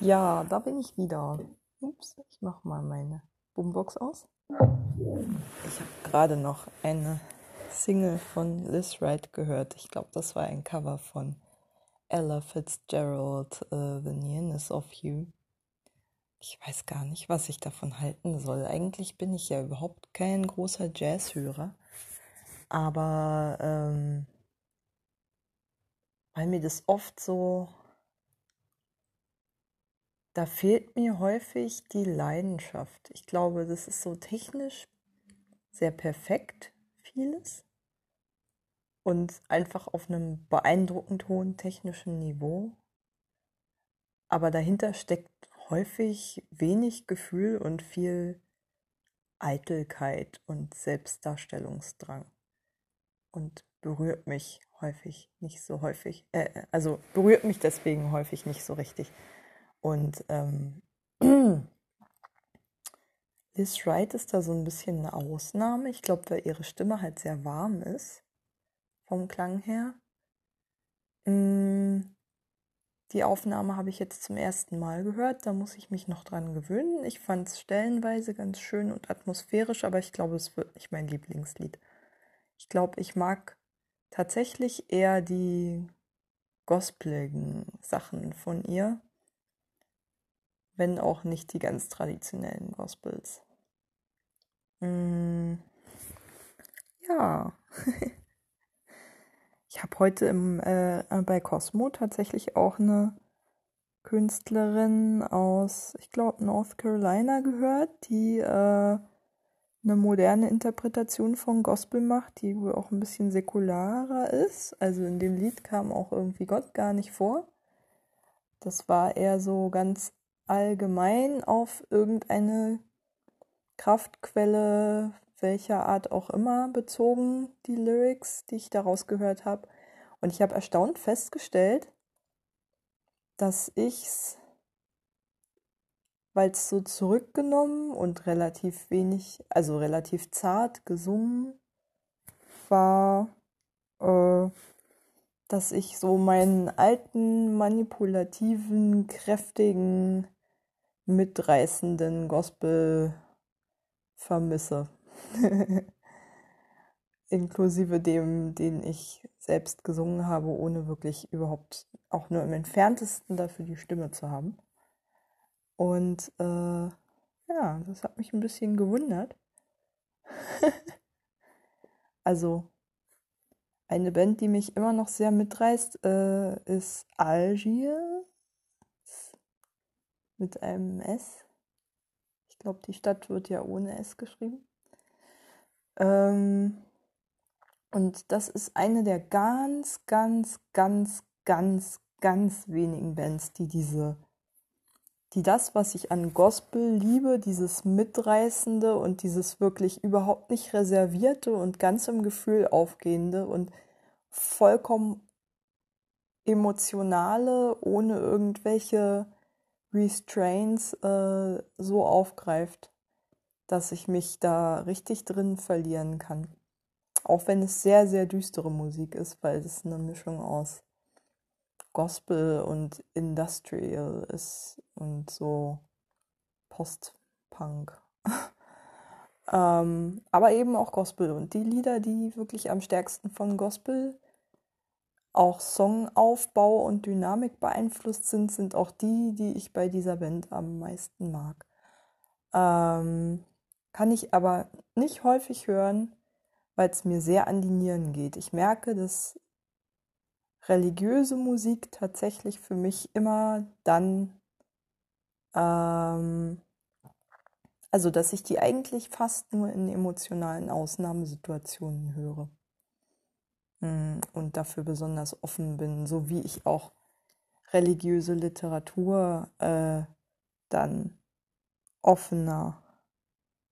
Ja, da bin ich wieder. Ups, ich mache mal meine Boombox aus. Ich habe gerade noch eine Single von Liz Wright gehört. Ich glaube, das war ein Cover von Ella Fitzgerald, uh, The Nearness of You. Ich weiß gar nicht, was ich davon halten soll. Eigentlich bin ich ja überhaupt kein großer Jazzhörer. Aber ähm, weil mir das oft so da fehlt mir häufig die Leidenschaft. Ich glaube, das ist so technisch sehr perfekt, vieles. Und einfach auf einem beeindruckend hohen technischen Niveau. Aber dahinter steckt häufig wenig Gefühl und viel Eitelkeit und Selbstdarstellungsdrang. Und berührt mich häufig nicht so häufig. Äh, also berührt mich deswegen häufig nicht so richtig. Und ähm, Liz Wright ist da so ein bisschen eine Ausnahme. Ich glaube, weil ihre Stimme halt sehr warm ist, vom Klang her. Mm, die Aufnahme habe ich jetzt zum ersten Mal gehört. Da muss ich mich noch dran gewöhnen. Ich fand es stellenweise ganz schön und atmosphärisch, aber ich glaube, es wird nicht mein Lieblingslied. Ich glaube, ich mag tatsächlich eher die gospeligen Sachen von ihr wenn auch nicht die ganz traditionellen Gospels. Mm, ja. ich habe heute im, äh, bei Cosmo tatsächlich auch eine Künstlerin aus, ich glaube, North Carolina gehört, die äh, eine moderne Interpretation von Gospel macht, die wohl auch ein bisschen säkularer ist. Also in dem Lied kam auch irgendwie Gott gar nicht vor. Das war eher so ganz allgemein auf irgendeine Kraftquelle, welcher Art auch immer, bezogen, die Lyrics, die ich daraus gehört habe. Und ich habe erstaunt festgestellt, dass ich's, weil es so zurückgenommen und relativ wenig, also relativ zart gesungen war, äh, dass ich so meinen alten, manipulativen, kräftigen mitreißenden Gospel vermisse. Inklusive dem, den ich selbst gesungen habe, ohne wirklich überhaupt auch nur im entferntesten dafür die Stimme zu haben. Und äh, ja, das hat mich ein bisschen gewundert. also eine Band, die mich immer noch sehr mitreißt, äh, ist Algier mit einem S. Ich glaube, die Stadt wird ja ohne S geschrieben. Ähm, und das ist eine der ganz, ganz, ganz, ganz, ganz wenigen Bands, die diese, die das, was ich an Gospel liebe, dieses Mitreißende und dieses wirklich überhaupt nicht reservierte und ganz im Gefühl aufgehende und vollkommen emotionale, ohne irgendwelche Restraints äh, so aufgreift, dass ich mich da richtig drin verlieren kann. Auch wenn es sehr, sehr düstere Musik ist, weil es eine Mischung aus Gospel und Industrial ist und so Post-Punk. ähm, aber eben auch Gospel. Und die Lieder, die wirklich am stärksten von Gospel auch Songaufbau und Dynamik beeinflusst sind, sind auch die, die ich bei dieser Band am meisten mag. Ähm, kann ich aber nicht häufig hören, weil es mir sehr an die Nieren geht. Ich merke, dass religiöse Musik tatsächlich für mich immer dann, ähm, also dass ich die eigentlich fast nur in emotionalen Ausnahmesituationen höre. Und dafür besonders offen bin, so wie ich auch religiöse Literatur äh, dann offener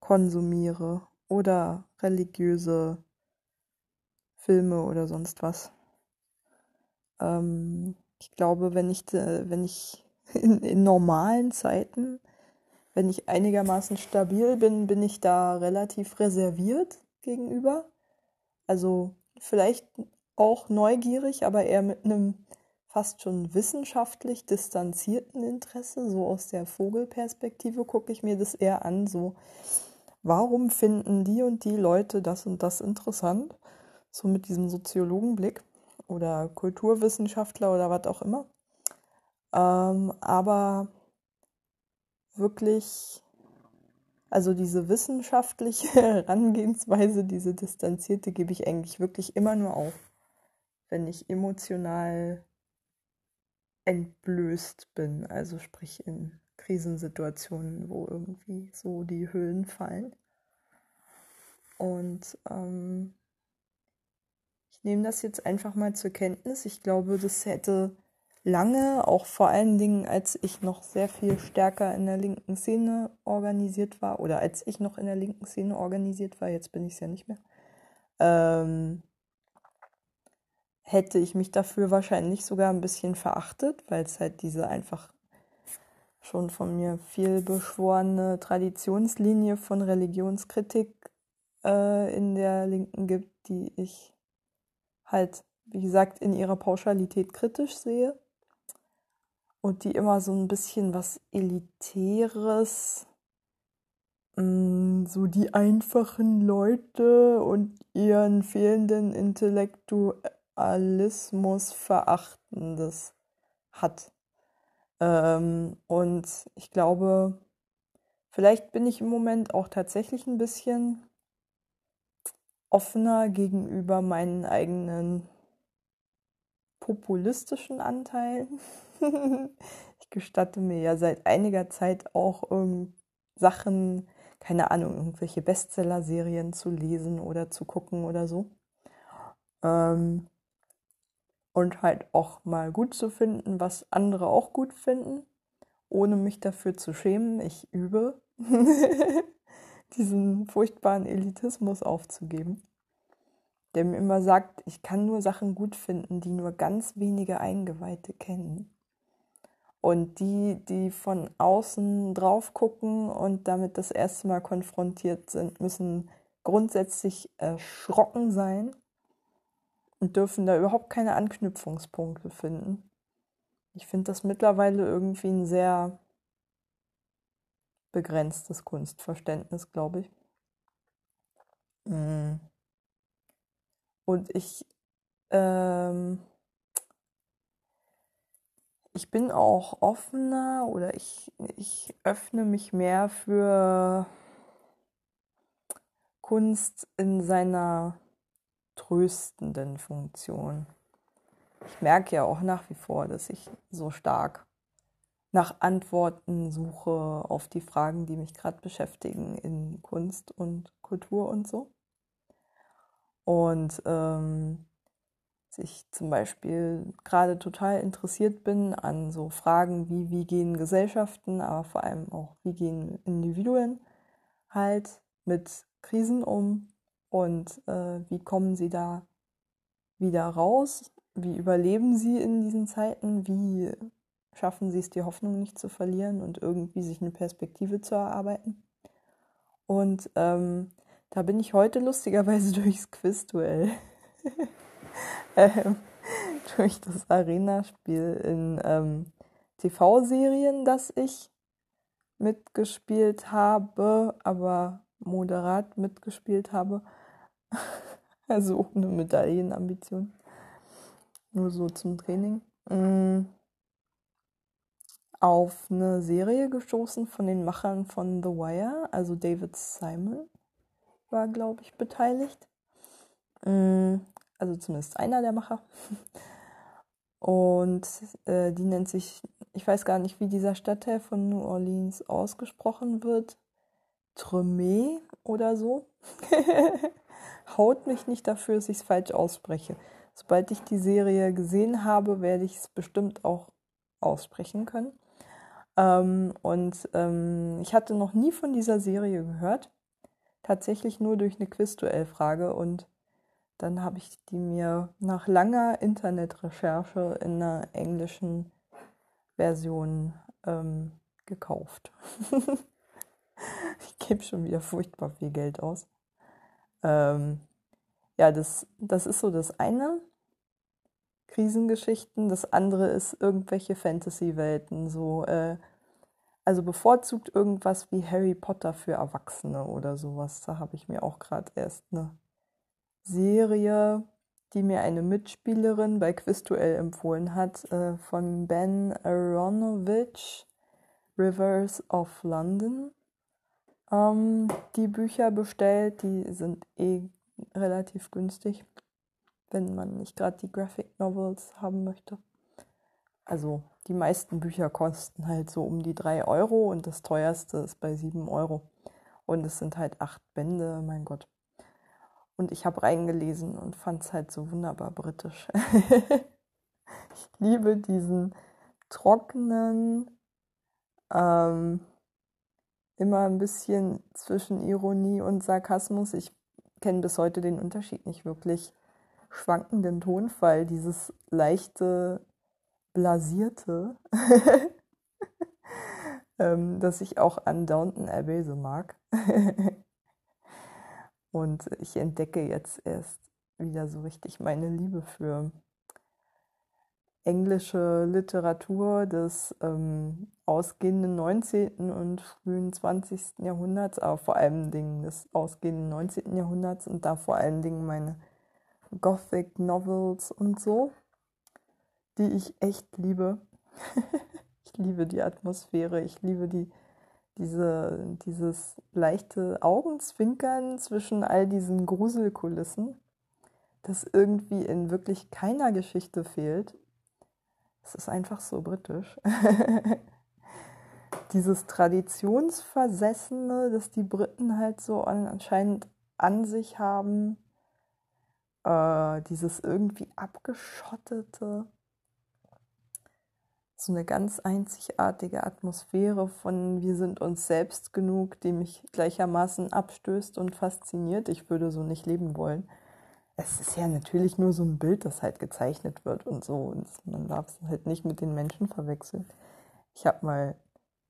konsumiere oder religiöse Filme oder sonst was. Ähm, ich glaube, wenn ich, äh, wenn ich in, in normalen Zeiten, wenn ich einigermaßen stabil bin, bin ich da relativ reserviert gegenüber. Also vielleicht auch neugierig, aber eher mit einem fast schon wissenschaftlich distanzierten Interesse, so aus der Vogelperspektive gucke ich mir das eher an, so warum finden die und die Leute das und das interessant, so mit diesem Soziologenblick oder Kulturwissenschaftler oder was auch immer. Ähm, aber wirklich, also diese wissenschaftliche Herangehensweise, diese distanzierte, gebe ich eigentlich wirklich immer nur auf, wenn ich emotional entblößt bin, also sprich in Krisensituationen, wo irgendwie so die Hüllen fallen. Und ähm, ich nehme das jetzt einfach mal zur Kenntnis. Ich glaube, das hätte lange, auch vor allen Dingen, als ich noch sehr viel stärker in der linken Szene organisiert war, oder als ich noch in der linken Szene organisiert war, jetzt bin ich es ja nicht mehr, ähm, hätte ich mich dafür wahrscheinlich sogar ein bisschen verachtet, weil es halt diese einfach schon von mir viel beschworene Traditionslinie von Religionskritik äh, in der Linken gibt, die ich halt, wie gesagt, in ihrer Pauschalität kritisch sehe und die immer so ein bisschen was Elitäres, mm, so die einfachen Leute und ihren fehlenden Intellektualismus verachtendes hat. Ähm, und ich glaube, vielleicht bin ich im Moment auch tatsächlich ein bisschen offener gegenüber meinen eigenen populistischen Anteilen. Ich gestatte mir ja seit einiger Zeit auch ähm, Sachen, keine Ahnung, irgendwelche Bestseller-Serien zu lesen oder zu gucken oder so. Ähm, und halt auch mal gut zu finden, was andere auch gut finden, ohne mich dafür zu schämen. Ich übe, diesen furchtbaren Elitismus aufzugeben, der mir immer sagt, ich kann nur Sachen gut finden, die nur ganz wenige Eingeweihte kennen. Und die, die von außen drauf gucken und damit das erste Mal konfrontiert sind, müssen grundsätzlich erschrocken sein und dürfen da überhaupt keine Anknüpfungspunkte finden. Ich finde das mittlerweile irgendwie ein sehr begrenztes Kunstverständnis, glaube ich. Mm. Und ich ähm, ich bin auch offener oder ich, ich öffne mich mehr für Kunst in seiner tröstenden Funktion. Ich merke ja auch nach wie vor, dass ich so stark nach Antworten suche auf die Fragen, die mich gerade beschäftigen in Kunst und Kultur und so. Und ähm, ich zum Beispiel gerade total interessiert bin an so Fragen wie, wie gehen Gesellschaften, aber vor allem auch, wie gehen Individuen halt mit Krisen um und äh, wie kommen sie da wieder raus, wie überleben sie in diesen Zeiten, wie schaffen sie es, die Hoffnung nicht zu verlieren und irgendwie sich eine Perspektive zu erarbeiten. Und ähm, da bin ich heute lustigerweise durchs Quizduell ähm, durch das Arena-Spiel in ähm, TV-Serien, das ich mitgespielt habe, aber moderat mitgespielt habe. also ohne Medaillenambition. Nur so zum Training. Mm. Auf eine Serie gestoßen von den Machern von The Wire, also David Simon war, glaube ich, beteiligt. Mm also zumindest einer der Macher. Und äh, die nennt sich, ich weiß gar nicht, wie dieser Stadtteil von New Orleans ausgesprochen wird. Tremé oder so. Haut mich nicht dafür, dass ich es falsch ausspreche. Sobald ich die Serie gesehen habe, werde ich es bestimmt auch aussprechen können. Ähm, und ähm, ich hatte noch nie von dieser Serie gehört. Tatsächlich nur durch eine Quizduell-Frage und dann habe ich die mir nach langer Internetrecherche in einer englischen Version ähm, gekauft. ich gebe schon wieder furchtbar viel Geld aus. Ähm, ja, das, das ist so das eine. Krisengeschichten. Das andere ist irgendwelche Fantasy-Welten, so, äh, also bevorzugt irgendwas wie Harry Potter für Erwachsene oder sowas. Da habe ich mir auch gerade erst eine Serie, die mir eine Mitspielerin bei Quizduell empfohlen hat, äh, von Ben Aronovich, Rivers of London. Ähm, die Bücher bestellt, die sind eh relativ günstig wenn man nicht gerade die Graphic Novels haben möchte. Also die meisten Bücher kosten halt so um die 3 Euro und das teuerste ist bei 7 Euro. Und es sind halt acht Bände, mein Gott. Und ich habe reingelesen und fand es halt so wunderbar britisch. ich liebe diesen trockenen, ähm, immer ein bisschen zwischen Ironie und Sarkasmus. Ich kenne bis heute den Unterschied nicht wirklich schwankenden Tonfall, dieses leichte, blasierte, ähm, das ich auch an Downton Abbey so mag. Und ich entdecke jetzt erst wieder so richtig meine Liebe für englische Literatur des ähm, ausgehenden 19. und frühen 20. Jahrhunderts, aber vor allen Dingen des ausgehenden 19. Jahrhunderts und da vor allen Dingen meine Gothic Novels und so, die ich echt liebe. ich liebe die Atmosphäre, ich liebe die, diese, dieses leichte Augenzwinkern zwischen all diesen Gruselkulissen, das irgendwie in wirklich keiner Geschichte fehlt. Es ist einfach so britisch. Dieses Traditionsversessene, das die Briten halt so anscheinend an sich haben, äh, dieses irgendwie abgeschottete, so eine ganz einzigartige Atmosphäre von wir sind uns selbst genug, die mich gleichermaßen abstößt und fasziniert. Ich würde so nicht leben wollen. Es ist ja natürlich nur so ein Bild, das halt gezeichnet wird und so. Und man darf es halt nicht mit den Menschen verwechseln. Ich habe mal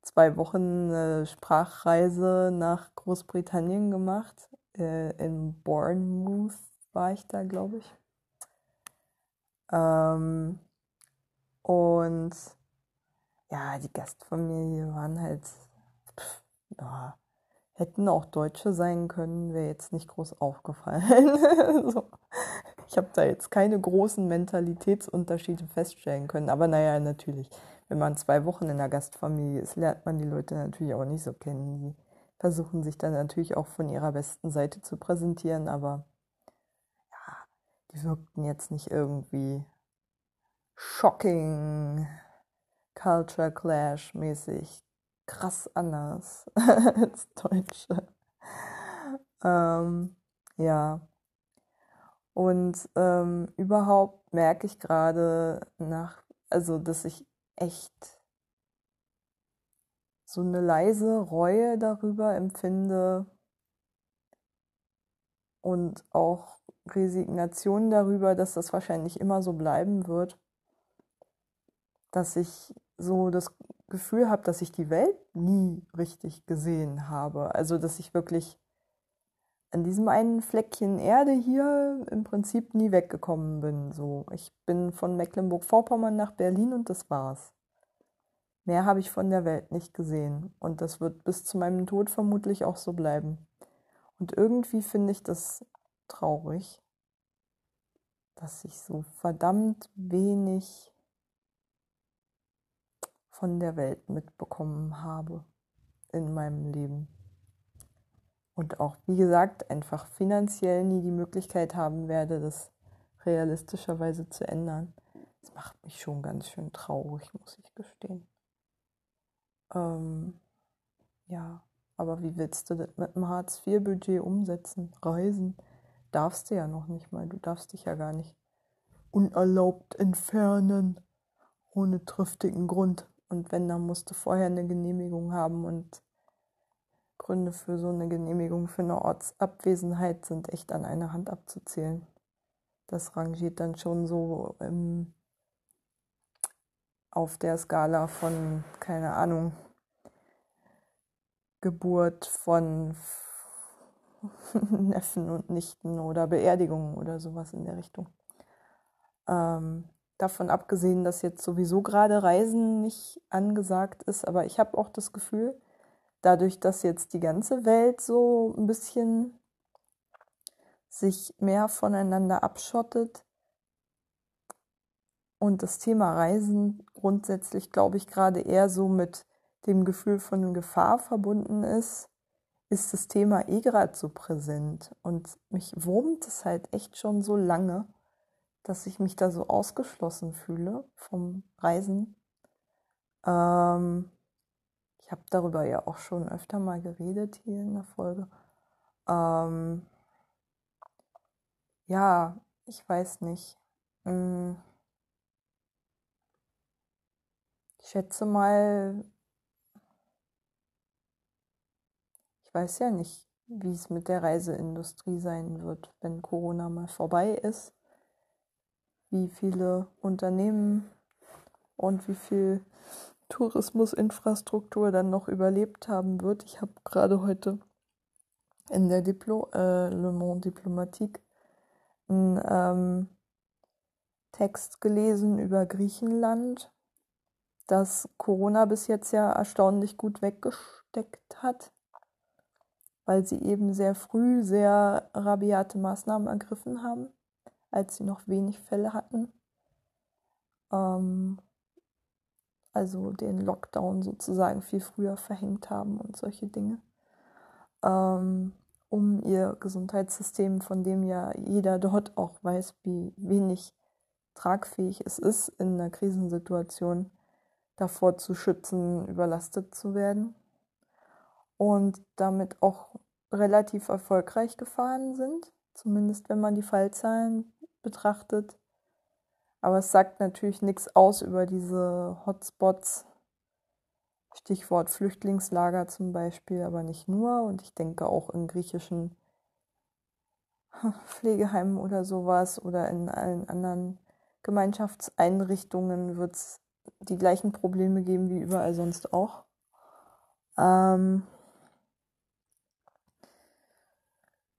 zwei Wochen eine Sprachreise nach Großbritannien gemacht, äh, in Bournemouth war ich da, glaube ich. Ähm, und ja, die Gastfamilie waren halt, pff, ja, hätten auch Deutsche sein können, wäre jetzt nicht groß aufgefallen. so. Ich habe da jetzt keine großen Mentalitätsunterschiede feststellen können. Aber naja, natürlich, wenn man zwei Wochen in der Gastfamilie ist, lernt man die Leute natürlich auch nicht so kennen. Die versuchen sich dann natürlich auch von ihrer besten Seite zu präsentieren, aber die wirkten jetzt nicht irgendwie shocking, Culture Clash mäßig krass anders als Deutsche. Ähm, ja. Und ähm, überhaupt merke ich gerade nach, also dass ich echt so eine leise Reue darüber empfinde und auch Resignation darüber, dass das wahrscheinlich immer so bleiben wird, dass ich so das Gefühl habe, dass ich die Welt nie richtig gesehen habe. Also dass ich wirklich an diesem einen Fleckchen Erde hier im Prinzip nie weggekommen bin. So, ich bin von Mecklenburg-Vorpommern nach Berlin und das war's. Mehr habe ich von der Welt nicht gesehen und das wird bis zu meinem Tod vermutlich auch so bleiben. Und irgendwie finde ich das traurig, dass ich so verdammt wenig von der Welt mitbekommen habe in meinem Leben. Und auch, wie gesagt, einfach finanziell nie die Möglichkeit haben werde, das realistischerweise zu ändern. Das macht mich schon ganz schön traurig, muss ich gestehen. Ähm, ja, aber wie willst du das mit dem Hartz-IV-Budget umsetzen? Reisen? darfst du ja noch nicht mal. Du darfst dich ja gar nicht unerlaubt entfernen, ohne triftigen Grund. Und wenn, dann musst du vorher eine Genehmigung haben und Gründe für so eine Genehmigung für eine Ortsabwesenheit sind echt an einer Hand abzuzählen. Das rangiert dann schon so im, auf der Skala von, keine Ahnung, Geburt von Neffen und Nichten oder Beerdigungen oder sowas in der Richtung. Ähm, davon abgesehen, dass jetzt sowieso gerade Reisen nicht angesagt ist, aber ich habe auch das Gefühl, dadurch, dass jetzt die ganze Welt so ein bisschen sich mehr voneinander abschottet und das Thema Reisen grundsätzlich, glaube ich, gerade eher so mit dem Gefühl von Gefahr verbunden ist, ist das Thema eh gerade so präsent. Und mich wurmt es halt echt schon so lange, dass ich mich da so ausgeschlossen fühle vom Reisen. Ähm, ich habe darüber ja auch schon öfter mal geredet hier in der Folge. Ähm, ja, ich weiß nicht. Hm. Ich schätze mal, ich weiß ja nicht, wie es mit der Reiseindustrie sein wird, wenn Corona mal vorbei ist wie viele Unternehmen und wie viel Tourismusinfrastruktur dann noch überlebt haben wird. Ich habe gerade heute in der Diplo, äh, Le Monde Diplomatique einen ähm, Text gelesen über Griechenland, das Corona bis jetzt ja erstaunlich gut weggesteckt hat, weil sie eben sehr früh sehr rabiate Maßnahmen ergriffen haben als sie noch wenig Fälle hatten. Ähm, also den Lockdown sozusagen viel früher verhängt haben und solche Dinge. Ähm, um ihr Gesundheitssystem, von dem ja jeder dort auch weiß, wie wenig tragfähig es ist, in einer Krisensituation davor zu schützen, überlastet zu werden. Und damit auch relativ erfolgreich gefahren sind, zumindest wenn man die Fallzahlen betrachtet. Aber es sagt natürlich nichts aus über diese Hotspots. Stichwort Flüchtlingslager zum Beispiel, aber nicht nur. Und ich denke auch in griechischen Pflegeheimen oder sowas oder in allen anderen Gemeinschaftseinrichtungen wird es die gleichen Probleme geben wie überall sonst auch. Ähm,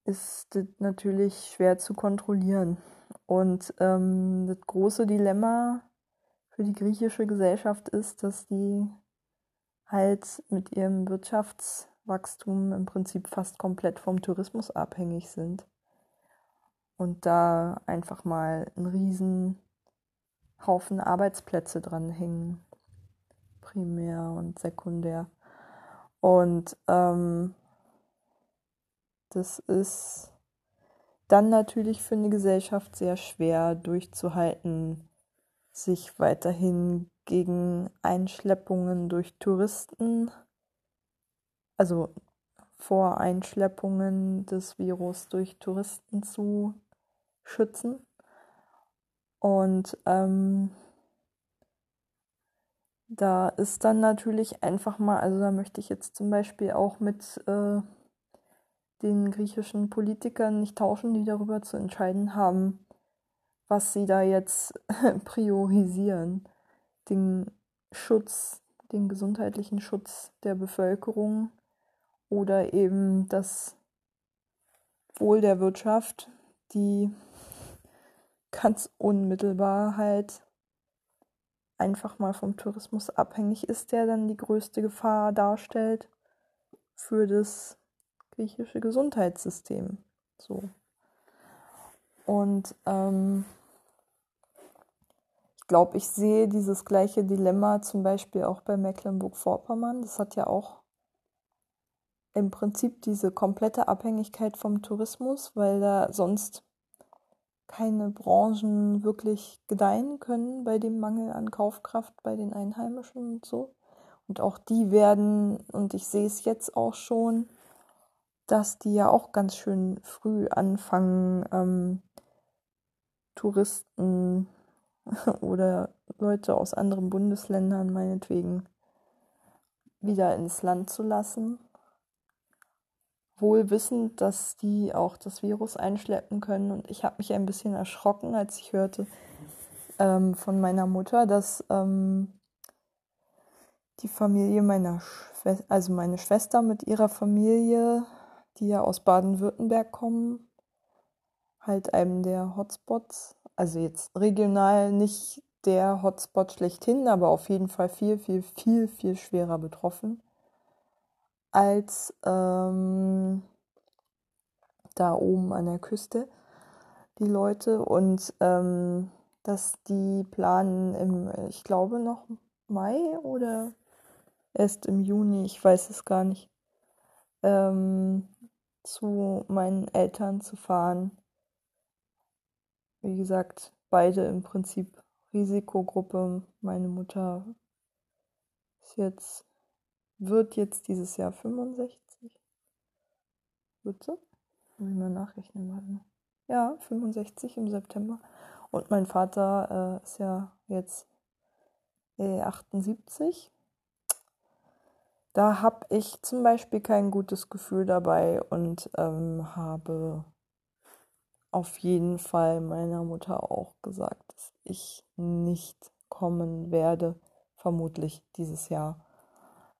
ist natürlich schwer zu kontrollieren. Und ähm, das große Dilemma für die griechische Gesellschaft ist, dass die halt mit ihrem Wirtschaftswachstum im Prinzip fast komplett vom Tourismus abhängig sind. Und da einfach mal ein riesen Haufen Arbeitsplätze dranhängen, primär und sekundär. Und ähm, das ist dann natürlich für eine Gesellschaft sehr schwer durchzuhalten, sich weiterhin gegen Einschleppungen durch Touristen, also vor Einschleppungen des Virus durch Touristen zu schützen. Und ähm, da ist dann natürlich einfach mal, also da möchte ich jetzt zum Beispiel auch mit äh, den griechischen Politikern nicht tauschen, die darüber zu entscheiden haben, was sie da jetzt priorisieren. Den Schutz, den gesundheitlichen Schutz der Bevölkerung oder eben das Wohl der Wirtschaft, die ganz unmittelbar halt einfach mal vom Tourismus abhängig ist, der dann die größte Gefahr darstellt für das griechische Gesundheitssystem. So. Und ähm, ich glaube, ich sehe dieses gleiche Dilemma zum Beispiel auch bei Mecklenburg-Vorpommern. Das hat ja auch im Prinzip diese komplette Abhängigkeit vom Tourismus, weil da sonst keine Branchen wirklich gedeihen können bei dem Mangel an Kaufkraft bei den Einheimischen und so. Und auch die werden, und ich sehe es jetzt auch schon, dass die ja auch ganz schön früh anfangen, ähm, Touristen oder Leute aus anderen Bundesländern meinetwegen wieder ins Land zu lassen. Wohl wissend, dass die auch das Virus einschleppen können. Und ich habe mich ein bisschen erschrocken, als ich hörte ähm, von meiner Mutter, dass ähm, die Familie meiner Schwester, also meine Schwester mit ihrer Familie die ja aus Baden-Württemberg kommen, halt einem der Hotspots, also jetzt regional nicht der Hotspot schlechthin, aber auf jeden Fall viel, viel, viel, viel schwerer betroffen als ähm, da oben an der Küste die Leute. Und ähm, dass die planen im, ich glaube noch Mai oder erst im Juni, ich weiß es gar nicht, ähm, zu meinen Eltern zu fahren. Wie gesagt, beide im Prinzip Risikogruppe. Meine Mutter ist jetzt, wird jetzt dieses Jahr 65. Wird sie? Muss ich mal nachrechnen, warte. Ja, 65 im September. Und mein Vater äh, ist ja jetzt äh, 78. Da habe ich zum Beispiel kein gutes Gefühl dabei und ähm, habe auf jeden Fall meiner Mutter auch gesagt, dass ich nicht kommen werde, vermutlich dieses Jahr.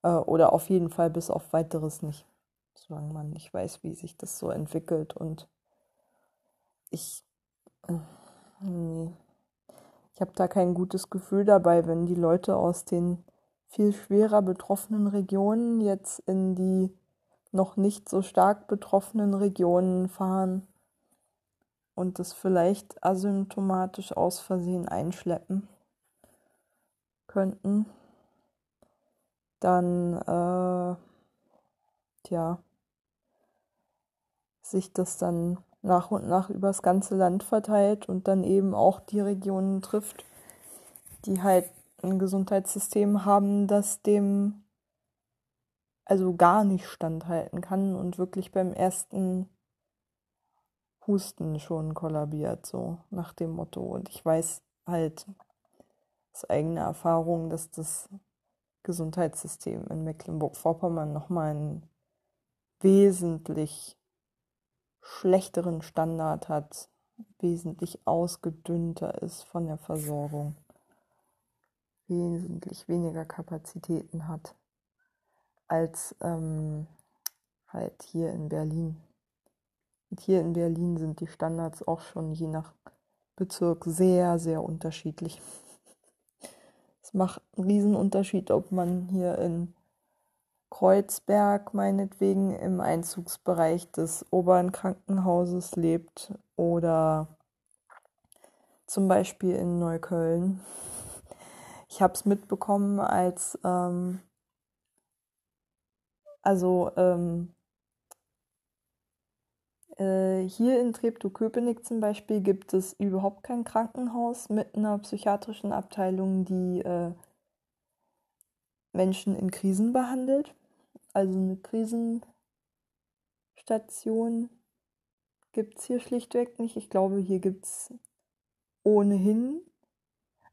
Äh, oder auf jeden Fall bis auf weiteres nicht, solange man nicht weiß, wie sich das so entwickelt. Und ich, äh, ich habe da kein gutes Gefühl dabei, wenn die Leute aus den viel schwerer betroffenen Regionen jetzt in die noch nicht so stark betroffenen Regionen fahren und das vielleicht asymptomatisch aus Versehen einschleppen könnten, dann äh, tja, sich das dann nach und nach übers ganze Land verteilt und dann eben auch die Regionen trifft, die halt ein Gesundheitssystem haben, das dem also gar nicht standhalten kann und wirklich beim ersten Husten schon kollabiert, so nach dem Motto. Und ich weiß halt aus eigener Erfahrung, dass das Gesundheitssystem in Mecklenburg-Vorpommern nochmal einen wesentlich schlechteren Standard hat, wesentlich ausgedünnter ist von der Versorgung wesentlich weniger Kapazitäten hat als ähm, halt hier in Berlin. Und hier in Berlin sind die Standards auch schon je nach Bezirk sehr, sehr unterschiedlich. Es macht einen Riesenunterschied, ob man hier in Kreuzberg meinetwegen im Einzugsbereich des oberen Krankenhauses lebt oder zum Beispiel in Neukölln ich habe es mitbekommen, als ähm, also ähm, äh, hier in Treptow-Köpenick zum Beispiel gibt es überhaupt kein Krankenhaus mit einer psychiatrischen Abteilung, die äh, Menschen in Krisen behandelt. Also eine Krisenstation gibt es hier schlichtweg nicht. Ich glaube, hier gibt es ohnehin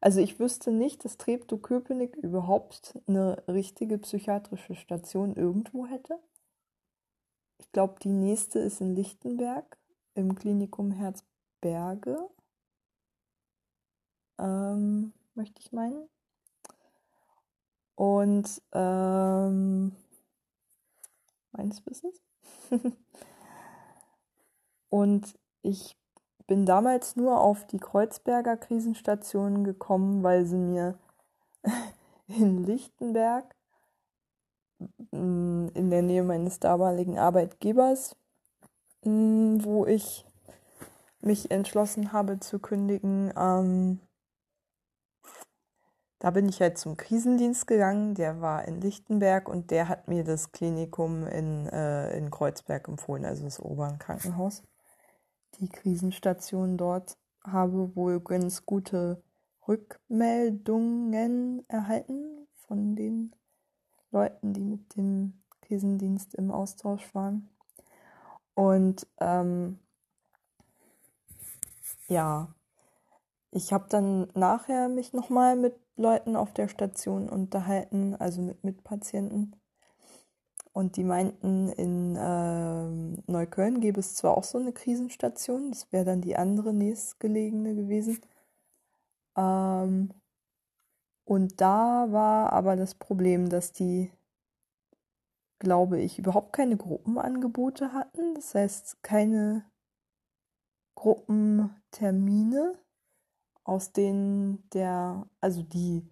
also ich wüsste nicht, dass Treptow-Köpenick überhaupt eine richtige psychiatrische Station irgendwo hätte. Ich glaube, die nächste ist in Lichtenberg im Klinikum Herzberge. Ähm, möchte ich meinen. Und ähm, meines Wissens. Und ich bin damals nur auf die Kreuzberger Krisenstation gekommen, weil sie mir in Lichtenberg mm, in der Nähe meines damaligen Arbeitgebers, mm, wo ich mich entschlossen habe zu kündigen, ähm, da bin ich halt zum Krisendienst gegangen, der war in Lichtenberg und der hat mir das Klinikum in, äh, in Kreuzberg empfohlen, also das Oberen Krankenhaus die Krisenstation dort habe wohl ganz gute Rückmeldungen erhalten von den Leuten, die mit dem Krisendienst im Austausch waren. Und ähm, ja, ich habe dann nachher mich nochmal mit Leuten auf der Station unterhalten, also mit Mitpatienten. Und die meinten, in äh, Neukölln gäbe es zwar auch so eine Krisenstation, das wäre dann die andere nächstgelegene gewesen. Ähm, und da war aber das Problem, dass die, glaube ich, überhaupt keine Gruppenangebote hatten. Das heißt, keine Gruppentermine aus denen der, also die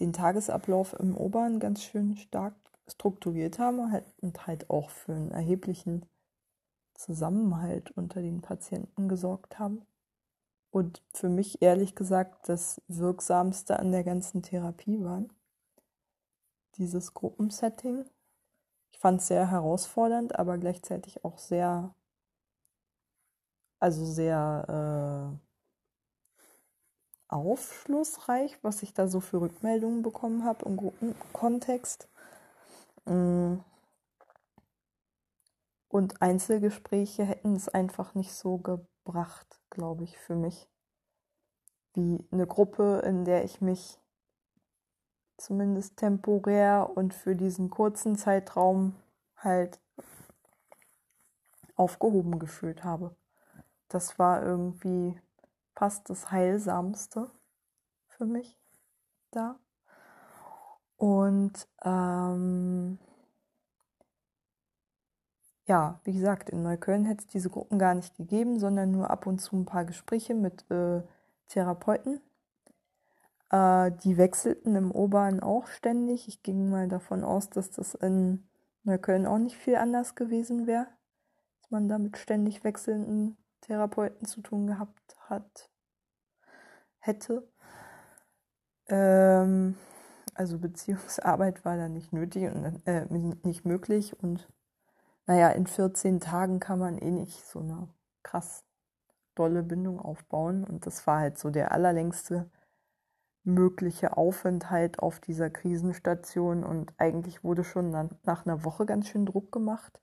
den Tagesablauf im Oberen ganz schön stark strukturiert haben halt, und halt auch für einen erheblichen Zusammenhalt unter den Patienten gesorgt haben. Und für mich ehrlich gesagt das Wirksamste an der ganzen Therapie waren. Dieses Gruppensetting. Ich fand es sehr herausfordernd, aber gleichzeitig auch sehr, also sehr äh, aufschlussreich, was ich da so für Rückmeldungen bekommen habe im Gruppenkontext. Mm. Und Einzelgespräche hätten es einfach nicht so gebracht, glaube ich, für mich. Wie eine Gruppe, in der ich mich zumindest temporär und für diesen kurzen Zeitraum halt aufgehoben gefühlt habe. Das war irgendwie fast das Heilsamste für mich da. Und ähm, ja, wie gesagt, in Neukölln hätte es diese Gruppen gar nicht gegeben, sondern nur ab und zu ein paar Gespräche mit äh, Therapeuten. Äh, die wechselten im Oberen auch ständig. Ich ging mal davon aus, dass das in Neukölln auch nicht viel anders gewesen wäre, dass man da mit ständig wechselnden Therapeuten zu tun gehabt hat, hätte. Ähm, also Beziehungsarbeit war da nicht nötig und äh, nicht möglich. Und naja, in 14 Tagen kann man eh nicht so eine krass dolle Bindung aufbauen. Und das war halt so der allerlängste mögliche Aufenthalt auf dieser Krisenstation. Und eigentlich wurde schon nach einer Woche ganz schön Druck gemacht,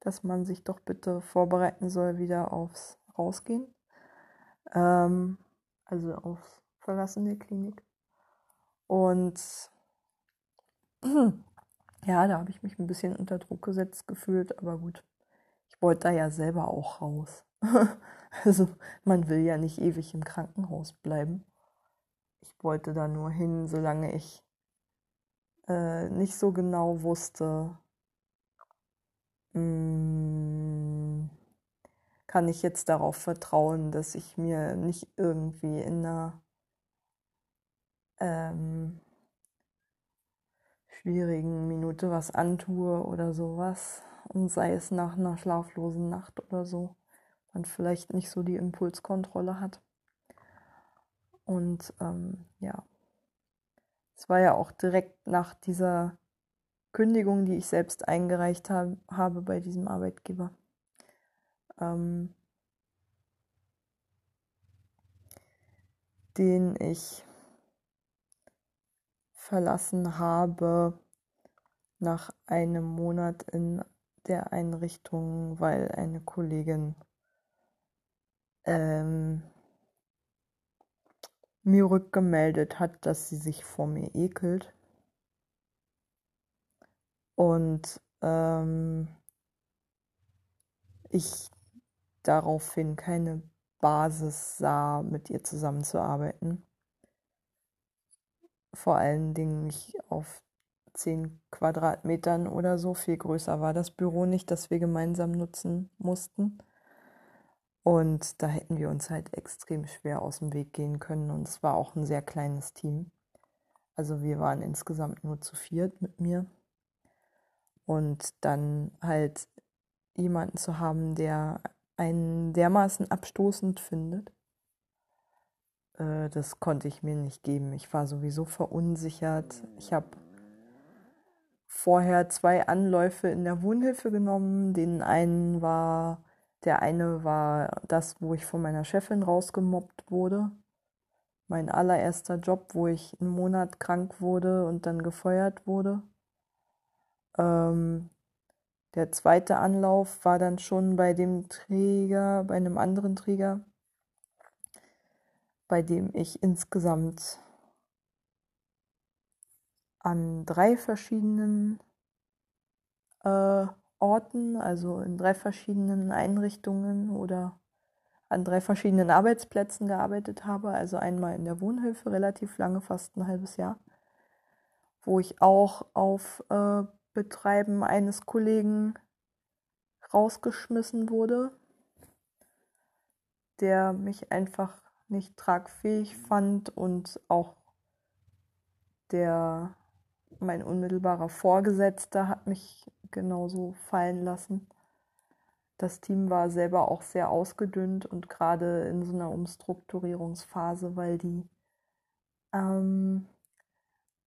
dass man sich doch bitte vorbereiten soll wieder aufs Rausgehen. Ähm, also aufs Verlassen der Klinik. Und ja, da habe ich mich ein bisschen unter Druck gesetzt gefühlt, aber gut. Ich wollte da ja selber auch raus. also man will ja nicht ewig im Krankenhaus bleiben. Ich wollte da nur hin, solange ich äh, nicht so genau wusste, mh, hm, kann ich jetzt darauf vertrauen, dass ich mir nicht irgendwie in einer ähm, schwierigen Minute was antue oder sowas. Und sei es nach einer schlaflosen Nacht oder so, man vielleicht nicht so die Impulskontrolle hat. Und ähm, ja, es war ja auch direkt nach dieser Kündigung, die ich selbst eingereicht hab, habe bei diesem Arbeitgeber. Ähm, den ich verlassen habe nach einem Monat in der Einrichtung, weil eine Kollegin ähm, mir rückgemeldet hat, dass sie sich vor mir ekelt. Und ähm, ich daraufhin keine Basis sah, mit ihr zusammenzuarbeiten vor allen Dingen nicht auf zehn Quadratmetern oder so. Viel größer war das Büro nicht, das wir gemeinsam nutzen mussten. Und da hätten wir uns halt extrem schwer aus dem Weg gehen können. Und es war auch ein sehr kleines Team. Also wir waren insgesamt nur zu viert mit mir. Und dann halt jemanden zu haben, der einen dermaßen abstoßend findet, äh, das konnte ich mir nicht geben. Ich war sowieso verunsichert. Ich habe vorher zwei Anläufe in der Wohnhilfe genommen. Den einen war, der eine war das, wo ich von meiner Chefin rausgemobbt wurde. Mein allererster Job, wo ich einen Monat krank wurde und dann gefeuert wurde. Ähm, der zweite Anlauf war dann schon bei dem Träger, bei einem anderen Träger, bei dem ich insgesamt an drei verschiedenen äh, Orten, also in drei verschiedenen Einrichtungen oder an drei verschiedenen Arbeitsplätzen gearbeitet habe. Also einmal in der Wohnhilfe relativ lange, fast ein halbes Jahr, wo ich auch auf äh, Betreiben eines Kollegen rausgeschmissen wurde, der mich einfach nicht tragfähig fand und auch der mein unmittelbarer Vorgesetzter hat mich genauso fallen lassen. Das Team war selber auch sehr ausgedünnt und gerade in so einer Umstrukturierungsphase, weil die ähm,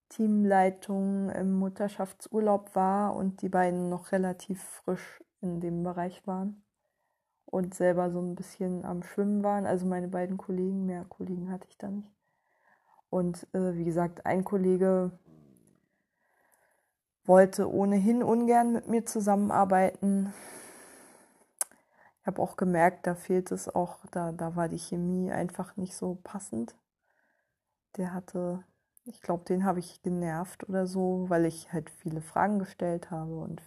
Teamleitung im Mutterschaftsurlaub war und die beiden noch relativ frisch in dem Bereich waren und selber so ein bisschen am Schwimmen waren. Also meine beiden Kollegen, mehr Kollegen hatte ich da nicht. Und äh, wie gesagt, ein Kollege wollte ohnehin ungern mit mir zusammenarbeiten. Ich habe auch gemerkt, da fehlt es auch, da, da war die Chemie einfach nicht so passend. Der hatte, ich glaube, den habe ich genervt oder so, weil ich halt viele Fragen gestellt habe und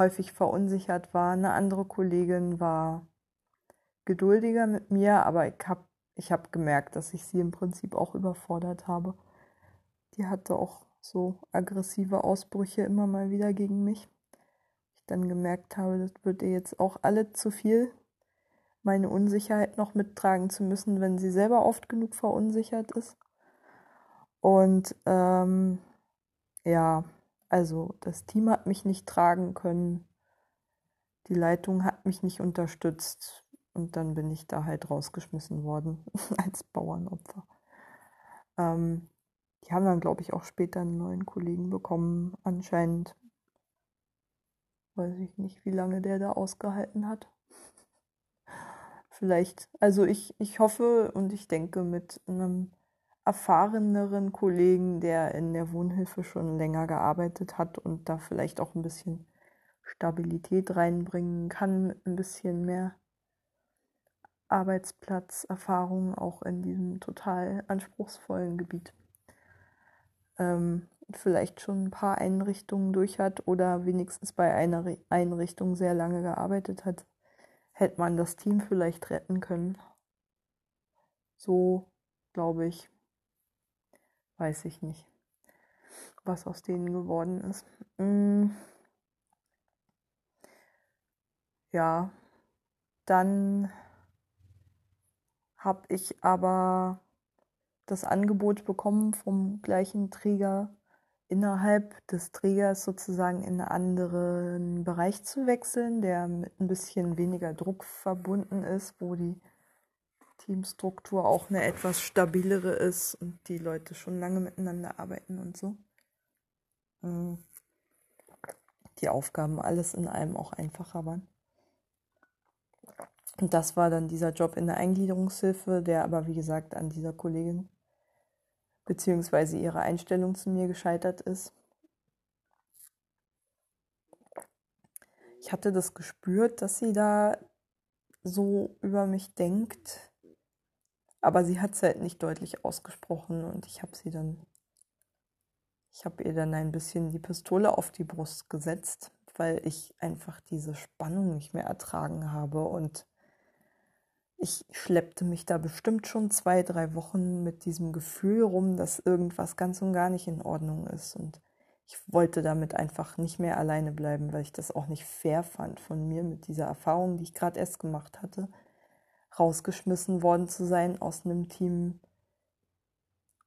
häufig verunsichert war. Eine andere Kollegin war geduldiger mit mir, aber ich habe ich hab gemerkt, dass ich sie im Prinzip auch überfordert habe. Die hatte auch so aggressive Ausbrüche immer mal wieder gegen mich. Ich dann gemerkt habe, das wird ihr jetzt auch alle zu viel, meine Unsicherheit noch mittragen zu müssen, wenn sie selber oft genug verunsichert ist. Und ähm, ja, also das Team hat mich nicht tragen können, die Leitung hat mich nicht unterstützt und dann bin ich da halt rausgeschmissen worden als Bauernopfer. Ähm, die haben dann, glaube ich, auch später einen neuen Kollegen bekommen, anscheinend. Weiß ich nicht, wie lange der da ausgehalten hat. Vielleicht, also ich, ich hoffe und ich denke mit einem erfahreneren Kollegen, der in der Wohnhilfe schon länger gearbeitet hat und da vielleicht auch ein bisschen Stabilität reinbringen kann, ein bisschen mehr Arbeitsplatzerfahrung auch in diesem total anspruchsvollen Gebiet ähm, vielleicht schon ein paar Einrichtungen durch hat oder wenigstens bei einer Einrichtung sehr lange gearbeitet hat, hätte man das Team vielleicht retten können. So glaube ich. Weiß ich nicht, was aus denen geworden ist. Hm. Ja, dann habe ich aber das Angebot bekommen vom gleichen Träger innerhalb des Trägers sozusagen in einen anderen Bereich zu wechseln, der mit ein bisschen weniger Druck verbunden ist, wo die Teamstruktur auch eine etwas stabilere ist und die Leute schon lange miteinander arbeiten und so. Mm. Die Aufgaben alles in allem auch einfacher waren. Und das war dann dieser Job in der Eingliederungshilfe, der aber wie gesagt an dieser Kollegin beziehungsweise ihre Einstellung zu mir gescheitert ist. Ich hatte das gespürt, dass sie da so über mich denkt, aber sie hat es halt nicht deutlich ausgesprochen und ich habe sie dann, ich habe ihr dann ein bisschen die Pistole auf die Brust gesetzt, weil ich einfach diese Spannung nicht mehr ertragen habe und ich schleppte mich da bestimmt schon zwei, drei Wochen mit diesem Gefühl rum, dass irgendwas ganz und gar nicht in Ordnung ist. Und ich wollte damit einfach nicht mehr alleine bleiben, weil ich das auch nicht fair fand von mir mit dieser Erfahrung, die ich gerade erst gemacht hatte, rausgeschmissen worden zu sein aus einem Team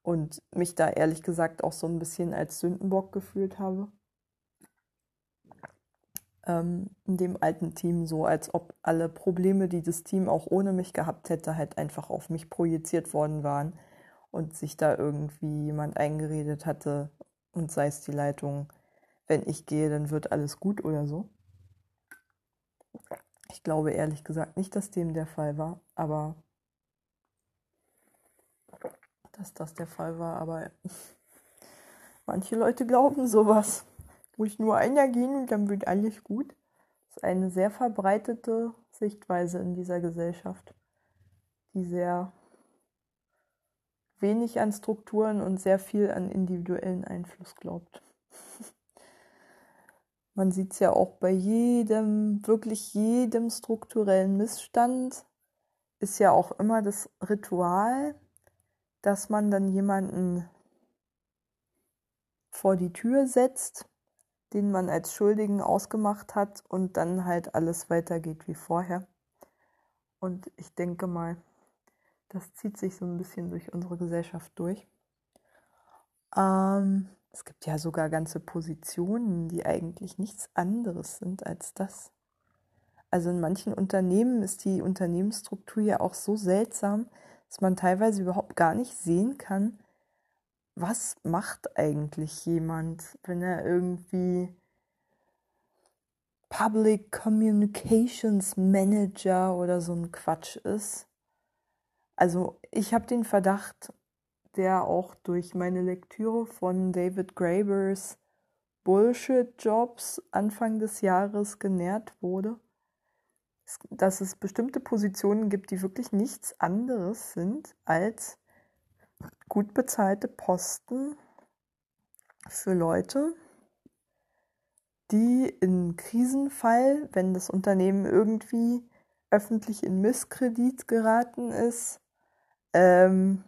und mich da ehrlich gesagt auch so ein bisschen als Sündenbock gefühlt habe ähm, in dem alten Team so, als ob alle Probleme, die das Team auch ohne mich gehabt hätte, halt einfach auf mich projiziert worden waren und sich da irgendwie jemand eingeredet hatte und sei es die Leitung, wenn ich gehe, dann wird alles gut oder so. Ich glaube ehrlich gesagt nicht, dass dem der Fall war, aber dass das der Fall war, aber manche Leute glauben sowas. Muss nur einer gehen und dann wird alles gut. Das ist eine sehr verbreitete Sichtweise in dieser Gesellschaft, die sehr wenig an Strukturen und sehr viel an individuellen Einfluss glaubt. Man sieht es ja auch bei jedem, wirklich jedem strukturellen Missstand, ist ja auch immer das Ritual, dass man dann jemanden vor die Tür setzt den man als Schuldigen ausgemacht hat und dann halt alles weitergeht wie vorher. Und ich denke mal, Das zieht sich so ein bisschen durch unsere Gesellschaft durch. Ähm, es gibt ja sogar ganze Positionen, die eigentlich nichts anderes sind als das. Also in manchen Unternehmen ist die Unternehmensstruktur ja auch so seltsam, dass man teilweise überhaupt gar nicht sehen kann, was macht eigentlich jemand, wenn er irgendwie Public Communications Manager oder so ein Quatsch ist. Also ich habe den Verdacht, der auch durch meine Lektüre von David Grabers Bullshit-Jobs Anfang des Jahres genährt wurde, dass es bestimmte Positionen gibt, die wirklich nichts anderes sind als gut bezahlte Posten für Leute, die im Krisenfall, wenn das Unternehmen irgendwie öffentlich in Misskredit geraten ist, ähm,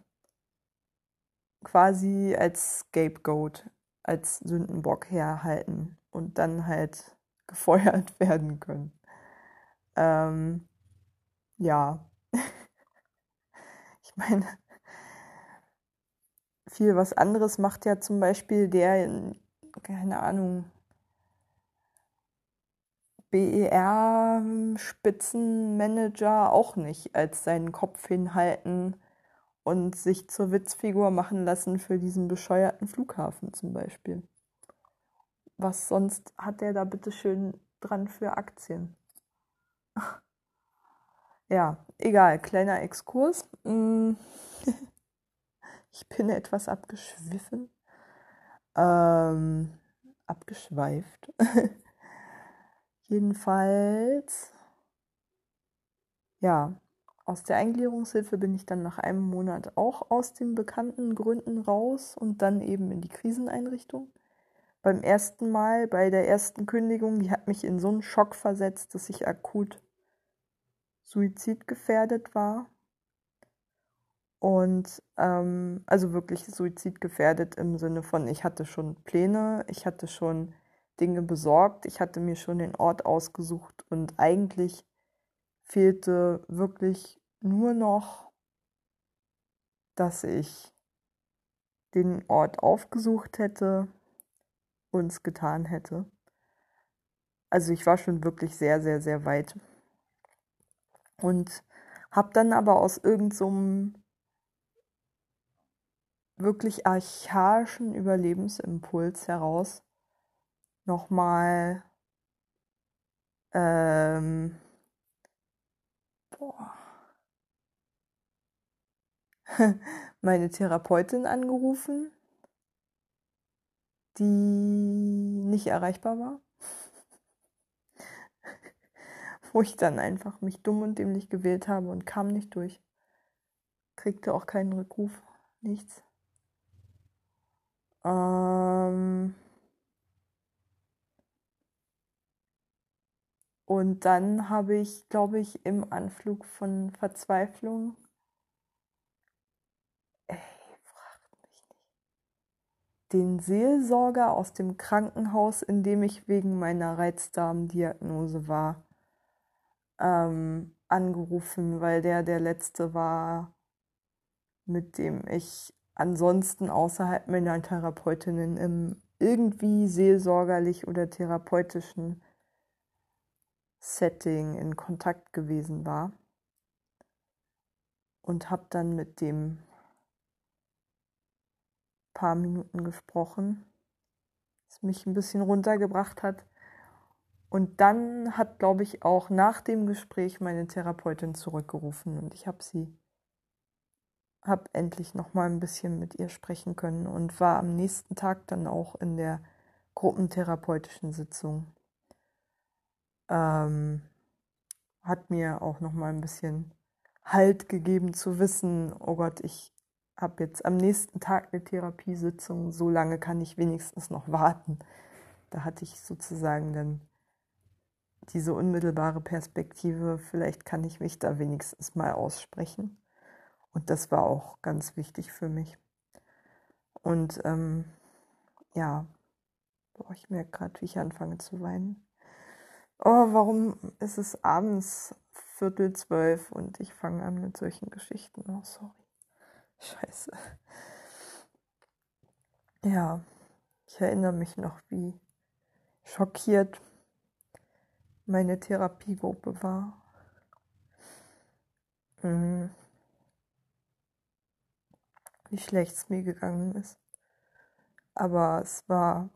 quasi als Scapegoat, als Sündenbock herhalten und dann halt gefeuert werden können. Ähm, ja. ich meine, viel was anderes macht ja zum Beispiel der, keine Ahnung, BER-Spitzenmanager auch nicht als seinen Kopf hinhalten und sich zur Witzfigur machen lassen für diesen bescheuerten Flughafen zum Beispiel. Was sonst hat der da bitte schön dran für Aktien? ja, egal, kleiner Exkurs. Mm. ich bin etwas abgeschwiffen. Ähm, abgeschweift. Jedenfalls, ja, aus der Eingliederungshilfe bin ich dann nach einem Monat auch aus den bekannten Gründen raus und dann eben in die Kriseneinrichtung. Beim ersten Mal, bei der ersten Kündigung, die hat mich in so einen Schock versetzt, dass ich akut suizidgefährdet war. Und ähm, also wirklich suizidgefährdet im Sinne von, ich hatte schon Pläne, ich hatte schon Dinge besorgt. Ich hatte mir schon den Ort ausgesucht und eigentlich fehlte wirklich nur noch, dass ich den Ort aufgesucht hätte und es getan hätte. Also ich war schon wirklich sehr, sehr, sehr weit. Und habe dann aber aus irgendeinem so wirklich archaischen Überlebensimpuls heraus nochmal ähm, boah, meine Therapeutin angerufen, die nicht erreichbar war. Wo ich dann einfach mich dumm und dämlich gewählt habe und kam nicht durch. Kriegte auch keinen Rückruf, nichts. Ähm, Und dann habe ich, glaube ich, im Anflug von Verzweiflung, ey, fragt mich nicht, den Seelsorger aus dem Krankenhaus, in dem ich wegen meiner Reizdarmdiagnose war, ähm, angerufen, weil der der letzte war, mit dem ich ansonsten außerhalb meiner Therapeutinnen im irgendwie seelsorgerlich oder therapeutischen Setting in Kontakt gewesen war und habe dann mit dem paar Minuten gesprochen, das mich ein bisschen runtergebracht hat. Und dann hat, glaube ich, auch nach dem Gespräch meine Therapeutin zurückgerufen und ich habe sie, habe endlich noch mal ein bisschen mit ihr sprechen können und war am nächsten Tag dann auch in der gruppentherapeutischen Sitzung ähm, hat mir auch noch mal ein bisschen Halt gegeben zu wissen, oh Gott, ich habe jetzt am nächsten Tag eine Therapiesitzung, so lange kann ich wenigstens noch warten. Da hatte ich sozusagen dann diese unmittelbare Perspektive, vielleicht kann ich mich da wenigstens mal aussprechen. Und das war auch ganz wichtig für mich. Und ähm, ja, boah, ich merke gerade, wie ich anfange zu weinen. Oh, warum ist es abends Viertel zwölf und ich fange an mit solchen Geschichten. Oh, sorry. Scheiße. Ja, ich erinnere mich noch, wie schockiert meine Therapiegruppe war. Mhm. Wie schlecht es mir gegangen ist. Aber es war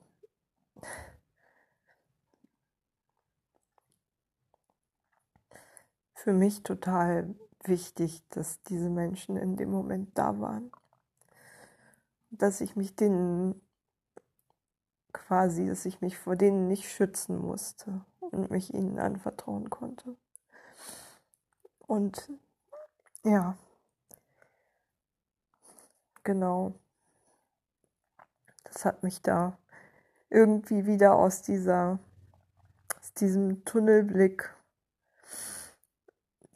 für mich total wichtig, dass diese Menschen in dem Moment da waren. Dass ich mich denen quasi, dass ich mich vor denen nicht schützen musste und mich ihnen anvertrauen konnte. Und ja, genau. Das hat mich da irgendwie wieder aus dieser, aus diesem Tunnelblick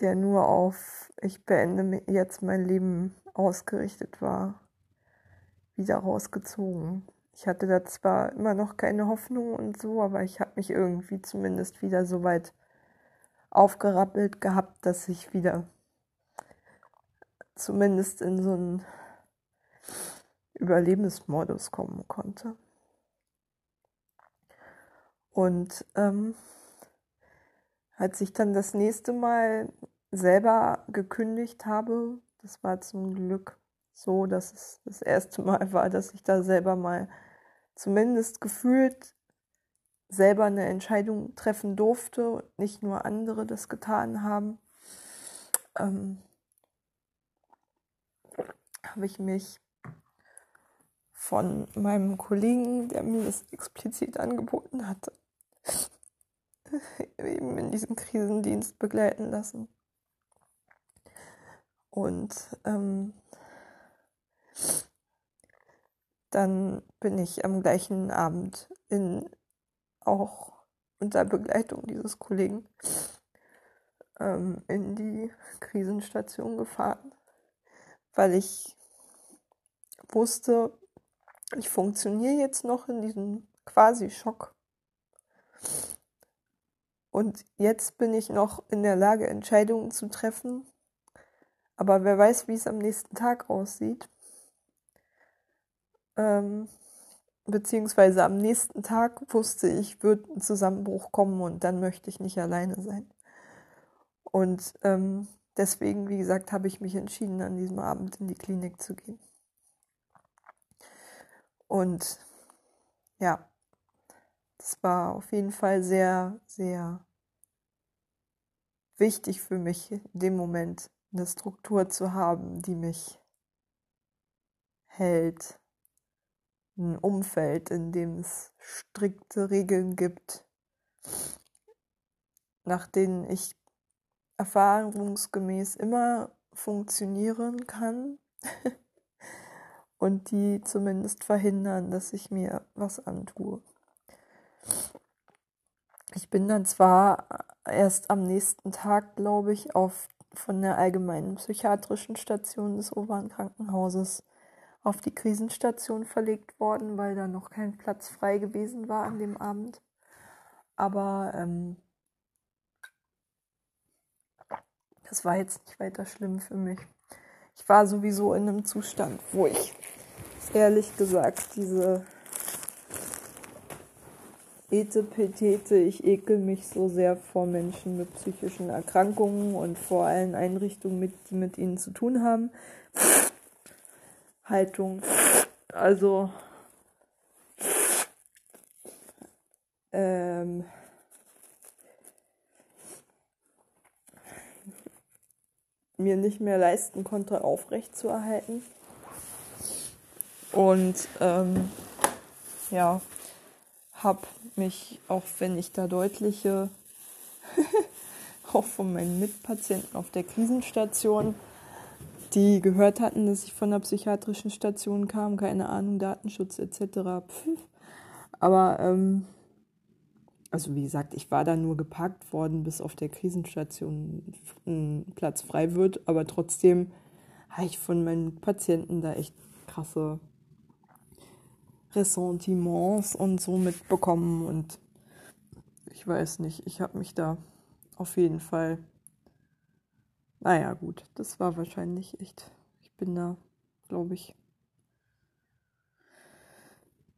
der nur auf ich beende jetzt mein Leben ausgerichtet war, wieder rausgezogen. Ich hatte da zwar immer noch keine Hoffnung und so, aber ich habe mich irgendwie zumindest wieder so weit aufgerappelt gehabt, dass ich wieder zumindest in so einen Überlebensmodus kommen konnte. Und ähm, als ich dann das nächste Mal selber gekündigt habe, das war zum Glück so, dass es das erste Mal war, dass ich da selber mal zumindest gefühlt selber eine Entscheidung treffen durfte und nicht nur andere das getan haben, ähm, habe ich mich von meinem Kollegen, der mir das explizit angeboten hatte, eben in diesem Krisendienst begleiten lassen. Und ähm, dann bin ich am gleichen Abend in auch unter Begleitung dieses Kollegen ähm, in die Krisenstation gefahren, weil ich wusste, ich funktioniere jetzt noch in diesem quasi Schock und jetzt bin ich noch in der Lage, Entscheidungen zu treffen. Aber wer weiß, wie es am nächsten Tag aussieht. Ähm, beziehungsweise am nächsten Tag wusste ich, wird ein Zusammenbruch kommen und dann möchte ich nicht alleine sein. Und ähm, deswegen, wie gesagt, habe ich mich entschieden, an diesem Abend in die Klinik zu gehen. Und ja, das war auf jeden Fall sehr, sehr wichtig für mich, in dem Moment eine Struktur zu haben, die mich hält. Ein Umfeld, in dem es strikte Regeln gibt, nach denen ich erfahrungsgemäß immer funktionieren kann und die zumindest verhindern, dass ich mir was antue. Ich bin dann zwar erst am nächsten Tag, glaube ich, auf von der allgemeinen psychiatrischen Station des oberen Krankenhauses auf die Krisenstation verlegt worden, weil da noch kein Platz frei gewesen war an dem Abend. Aber ähm, das war jetzt nicht weiter schlimm für mich. Ich war sowieso in einem Zustand, wo ich ehrlich gesagt diese Etepetete, ich ekel mich so sehr vor Menschen mit psychischen Erkrankungen und vor allen Einrichtungen, mit, die mit ihnen zu tun haben. Haltung. Also ähm, mir nicht mehr leisten konnte, aufrecht zu erhalten. Und ähm, ja, habe mich, auch wenn ich da deutliche, auch von meinen Mitpatienten auf der Krisenstation, die gehört hatten, dass ich von der psychiatrischen Station kam, keine Ahnung, Datenschutz etc. Aber, ähm, also wie gesagt, ich war da nur geparkt worden, bis auf der Krisenstation ein Platz frei wird, aber trotzdem habe ich von meinen Patienten da echt krasse Ressentiments und so mitbekommen und ich weiß nicht, ich habe mich da auf jeden Fall naja, gut, das war wahrscheinlich echt. Ich bin da, glaube ich,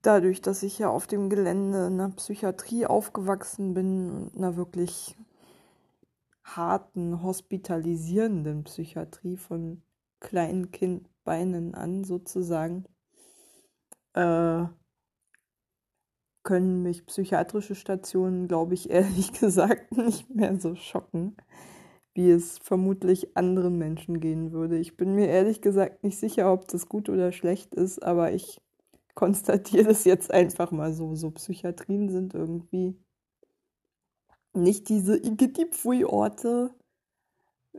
dadurch, dass ich ja auf dem Gelände in der Psychiatrie aufgewachsen bin und einer wirklich harten, hospitalisierenden Psychiatrie von kleinen Kindbeinen an sozusagen, äh, können mich psychiatrische Stationen, glaube ich, ehrlich gesagt nicht mehr so schocken, wie es vermutlich anderen Menschen gehen würde. Ich bin mir ehrlich gesagt nicht sicher, ob das gut oder schlecht ist, aber ich konstatiere das jetzt einfach mal so. So Psychiatrien sind irgendwie nicht diese Igedipfui-Orte,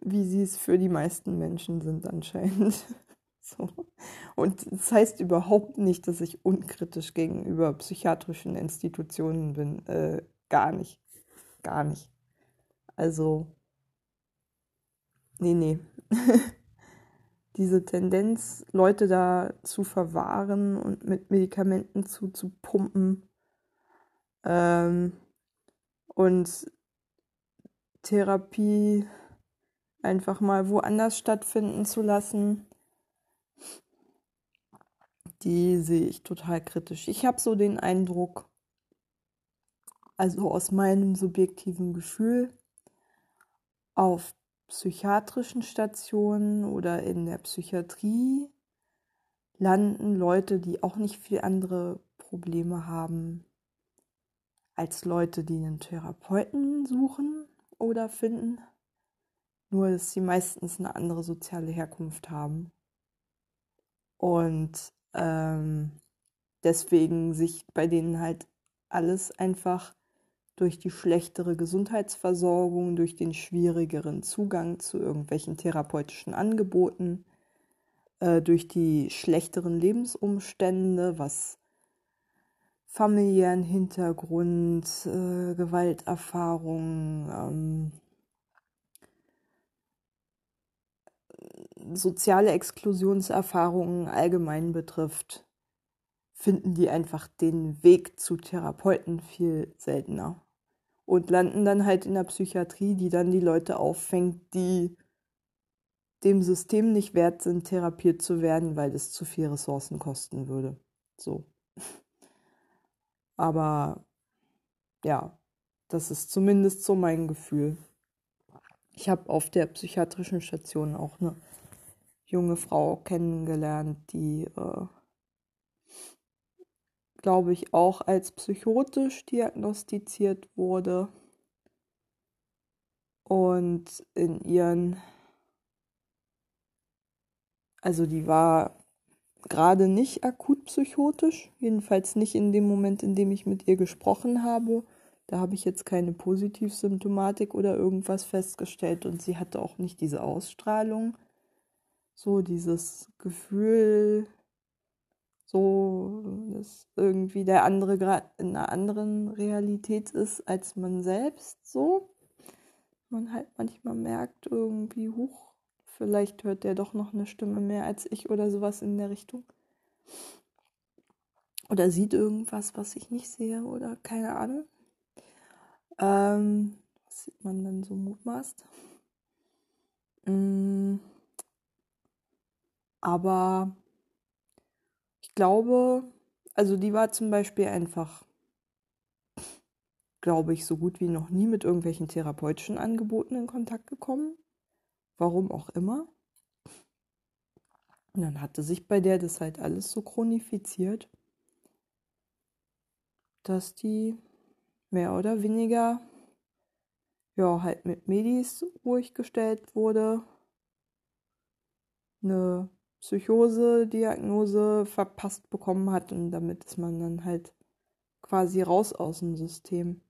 wie sie es für die meisten Menschen sind anscheinend. So. Und das heißt überhaupt nicht, dass ich unkritisch gegenüber psychiatrischen Institutionen bin. Äh, gar nicht. Gar nicht. Also, nee, nee. Diese Tendenz, Leute da zu verwahren und mit Medikamenten zu, pumpen ähm, und Therapie einfach mal woanders stattfinden zu lassen, die sehe ich total kritisch. Ich habe so den Eindruck, also aus meinem subjektiven Gefühl, auf psychiatrischen Stationen oder in der Psychiatrie landen Leute, die auch nicht viel andere Probleme haben als Leute, die einen Therapeuten suchen oder finden, nur dass sie meistens eine andere soziale Herkunft haben. Und ähm, deswegen sich bei denen halt alles einfach durch die schlechtere Gesundheitsversorgung, durch den schwierigeren Zugang zu irgendwelchen therapeutischen Angeboten, äh, durch die schlechteren Lebensumstände, was familiären Hintergrund, äh, Gewalterfahrung, ähm, soziale Exklusionserfahrungen allgemein betrifft, finden die einfach den Weg zu Therapeuten viel seltener und landen dann halt in der Psychiatrie, die dann die Leute auffängt, die dem System nicht wert sind, therapiert zu werden, weil es zu viel Ressourcen kosten würde. So. Aber ja, das ist zumindest so mein Gefühl. Ich habe auf der psychiatrischen Station auch eine junge Frau kennengelernt, die, äh, glaube ich, auch als psychotisch diagnostiziert wurde und in ihren, also die war gerade nicht akut psychotisch, jedenfalls nicht in dem Moment, in dem ich mit ihr gesprochen habe. Da habe ich jetzt keine Positivsymptomatik oder irgendwas festgestellt und sie hatte auch nicht diese Ausstrahlung so dieses Gefühl, so, dass irgendwie der andere gerade in einer anderen Realität ist als man selbst, so. Man halt manchmal merkt irgendwie, huch, vielleicht hört der doch noch eine Stimme mehr als ich oder sowas in der Richtung. Oder sieht irgendwas, was ich nicht sehe oder keine Ahnung. Ähm, was sieht man dann so mutmaßt? Mmh. Aber ich glaube, also die war zum Beispiel einfach, glaube ich, so gut wie noch nie mit irgendwelchen therapeutischen Angeboten in Kontakt gekommen. Warum auch immer. Und dann hatte sich bei der das halt alles so chronifiziert, dass die mehr oder weniger ja halt mit Medis ruhig gestellt wurde, eine Psychose-Diagnose verpasst bekommen hat und damit ist man dann halt quasi raus aus dem System.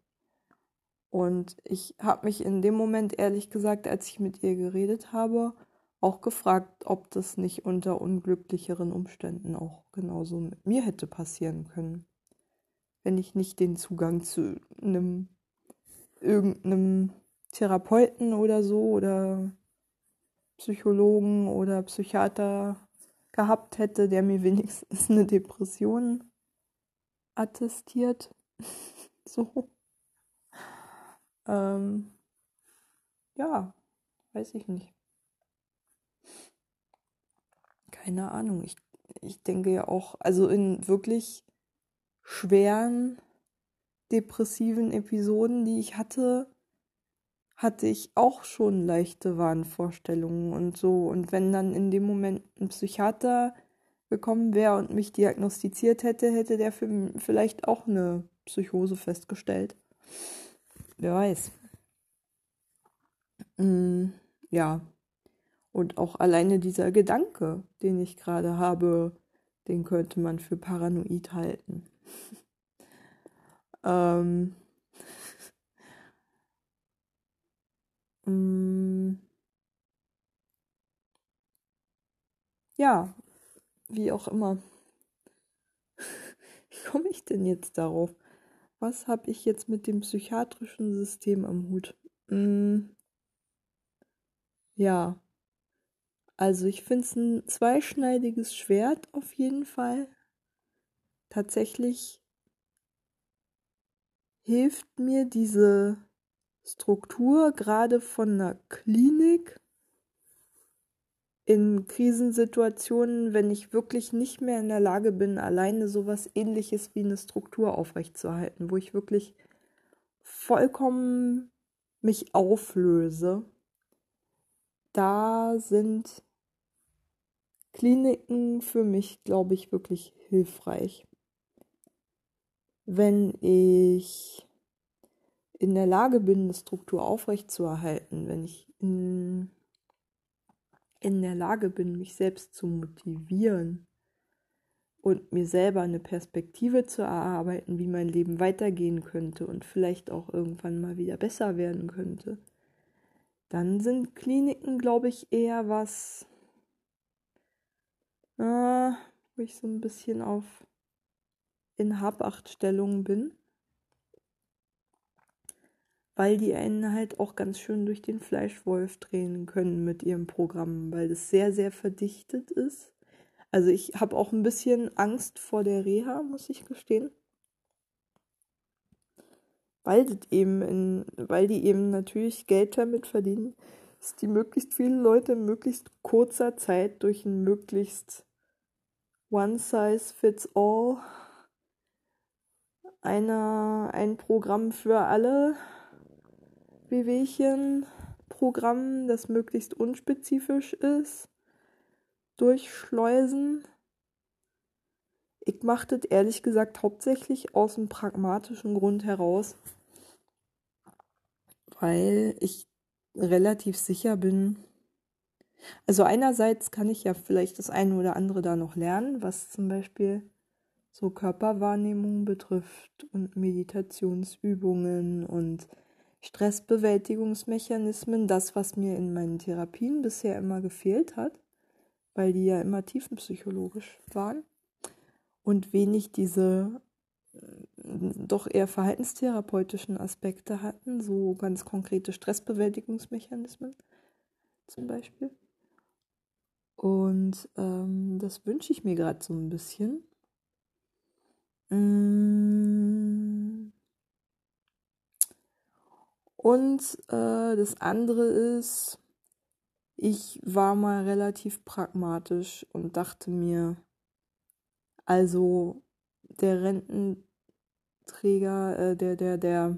Und ich habe mich in dem Moment, ehrlich gesagt, als ich mit ihr geredet habe, auch gefragt, ob das nicht unter unglücklicheren Umständen auch genauso mit mir hätte passieren können. Wenn ich nicht den Zugang zu einem irgendeinem Therapeuten oder so oder Psychologen oder Psychiater gehabt hätte, der mir wenigstens eine Depression attestiert. so. Ähm, ja, weiß ich nicht. Keine Ahnung. Ich, ich denke ja auch, also in wirklich schweren depressiven Episoden, die ich hatte, hatte ich auch schon leichte Wahnvorstellungen und so. Und wenn dann in dem Moment ein Psychiater gekommen wäre und mich diagnostiziert hätte, hätte der vielleicht auch eine Psychose festgestellt. Wer weiß. Mm, ja. Und auch alleine dieser Gedanke, den ich gerade habe, den könnte man für paranoid halten. ähm. Ja, wie auch immer. Wie komme ich denn jetzt darauf? Was habe ich jetzt mit dem psychiatrischen System am Hut? Hm. Ja. Also ich finde es ein zweischneidiges Schwert auf jeden Fall. Tatsächlich hilft mir diese Struktur gerade von einer Klinik in Krisensituationen, wenn ich wirklich nicht mehr in der Lage bin, alleine sowas ähnliches wie eine Struktur aufrechtzuerhalten, wo ich wirklich vollkommen mich auflöse, da sind Kliniken für mich, glaube ich, wirklich hilfreich. Wenn ich in der Lage bin, eine Struktur aufrechtzuerhalten, wenn ich in in der Lage bin, mich selbst zu motivieren und mir selber eine Perspektive zu erarbeiten, wie mein Leben weitergehen könnte und vielleicht auch irgendwann mal wieder besser werden könnte, dann sind Kliniken, glaube ich, eher was, äh, wo ich so ein bisschen auf in Habachtstellung bin weil die einen halt auch ganz schön durch den Fleischwolf drehen können mit ihrem Programm, weil das sehr, sehr verdichtet ist. Also ich habe auch ein bisschen Angst vor der Reha, muss ich gestehen. Weil, das eben in, weil die eben natürlich Geld damit verdienen, dass die möglichst viele Leute in möglichst kurzer Zeit durch ein möglichst One-Size-Fits-All einer, ein Programm für alle Wehwehchen-Programm, das möglichst unspezifisch ist, durchschleusen. Ich mache das ehrlich gesagt hauptsächlich aus einem pragmatischen Grund heraus, weil ich relativ sicher bin. Also einerseits kann ich ja vielleicht das eine oder andere da noch lernen, was zum Beispiel so Körperwahrnehmung betrifft und Meditationsübungen und Stressbewältigungsmechanismen, das, was mir in meinen Therapien bisher immer gefehlt hat, weil die ja immer tiefenpsychologisch waren und wenig diese äh, doch eher verhaltenstherapeutischen Aspekte hatten, so ganz konkrete Stressbewältigungsmechanismen zum Beispiel. Und ähm, das wünsche ich mir gerade so ein bisschen. Mmh und äh, das andere ist, ich war mal relativ pragmatisch und dachte mir, also der Rententräger, äh, der, der, der,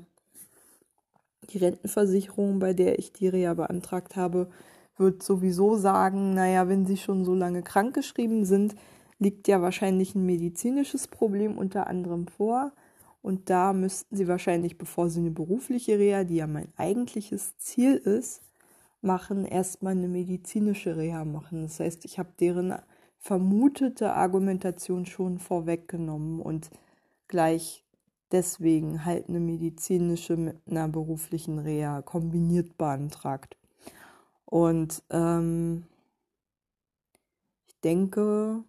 die Rentenversicherung, bei der ich die Reha beantragt habe, wird sowieso sagen, naja, wenn Sie schon so lange krankgeschrieben sind, liegt ja wahrscheinlich ein medizinisches Problem unter anderem vor. Und da müssten sie wahrscheinlich, bevor sie eine berufliche Reha, die ja mein eigentliches Ziel ist, machen, erstmal eine medizinische Reha machen. Das heißt, ich habe deren vermutete Argumentation schon vorweggenommen und gleich deswegen halt eine medizinische mit einer beruflichen Reha kombiniert beantragt. Und ähm, ich denke,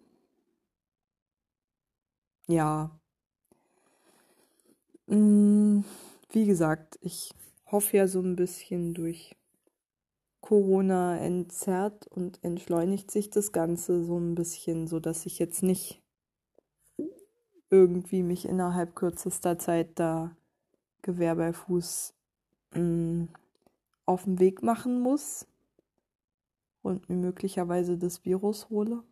ja, wie gesagt, ich hoffe ja so ein bisschen durch Corona entzerrt und entschleunigt sich das Ganze so ein bisschen, so dass ich jetzt nicht irgendwie mich innerhalb kürzester Zeit da Gewehr bei Fuß mh, mm, auf den Weg machen muss und mir möglicherweise das Virus hole.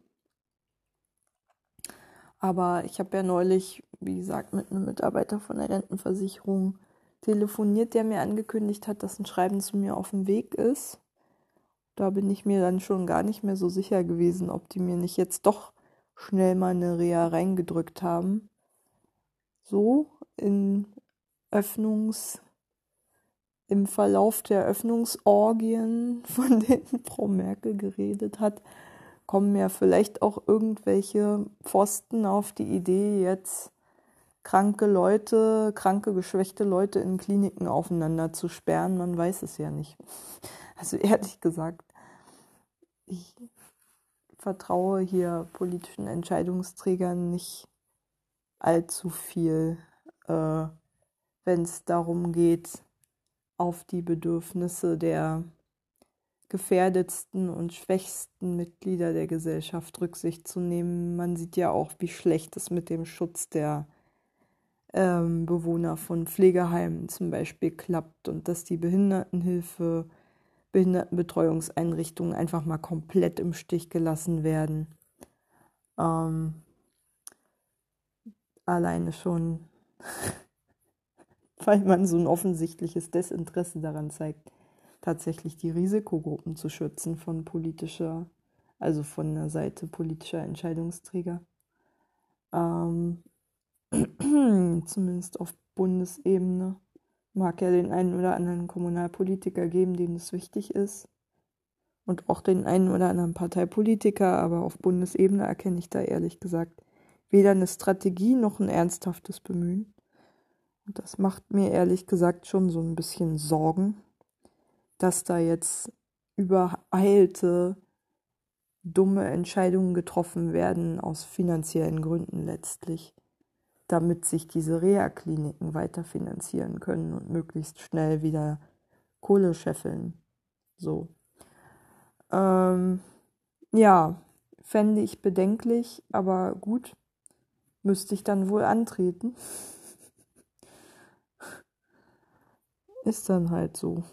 Aber ich habe ja neulich, wie gesagt, mit einem Mitarbeiter von der Rentenversicherung telefoniert, der mir angekündigt hat, dass ein Schreiben zu mir auf dem Weg ist. Da bin ich mir dann schon gar nicht mehr so sicher gewesen, ob die mir nicht jetzt doch schnell mal eine Reha reingedrückt haben. So in Öffnungs, im Verlauf der Öffnungsorgien, von denen Frau Merkel geredet hat, kommen ja vielleicht auch irgendwelche Pfosten auf die Idee, jetzt kranke Leute, kranke, geschwächte Leute in Kliniken aufeinander zu sperren. Man weiß es ja nicht. Also ehrlich gesagt, ich vertraue hier politischen Entscheidungsträgern nicht allzu viel, äh, wenn es darum geht, auf die Bedürfnisse der gefährdetsten und schwächsten Mitglieder der Gesellschaft Rücksicht zu nehmen. Man sieht ja auch, wie schlecht es mit dem Schutz der ähm, Bewohner von Pflegeheimen zum Beispiel klappt und dass die Behindertenhilfe, Behindertenbetreuungseinrichtungen einfach mal komplett im Stich gelassen werden. Ähm, alleine schon, weil man so ein offensichtliches Desinteresse daran zeigt, tatsächlich die Risikogruppen zu schützen von politischer, also von der Seite politischer Entscheidungsträger. Ähm, zumindest auf Bundesebene. Mag ja den einen oder anderen Kommunalpolitiker geben, dem das wichtig ist. Und auch den einen oder anderen Parteipolitiker, aber auf Bundesebene erkenne ich da ehrlich gesagt weder eine Strategie noch ein ernsthaftes Bemühen. Und das macht mir ehrlich gesagt schon so ein bisschen Sorgen, dass da jetzt übereilte, dumme Entscheidungen getroffen werden aus finanziellen Gründen letztlich damit sich diese Reha-Kliniken weiterfinanzieren können und möglichst schnell wieder Kohle scheffeln. So. Ähm, ja, fände ich bedenklich, aber gut, müsste ich dann wohl antreten. Ist dann halt so.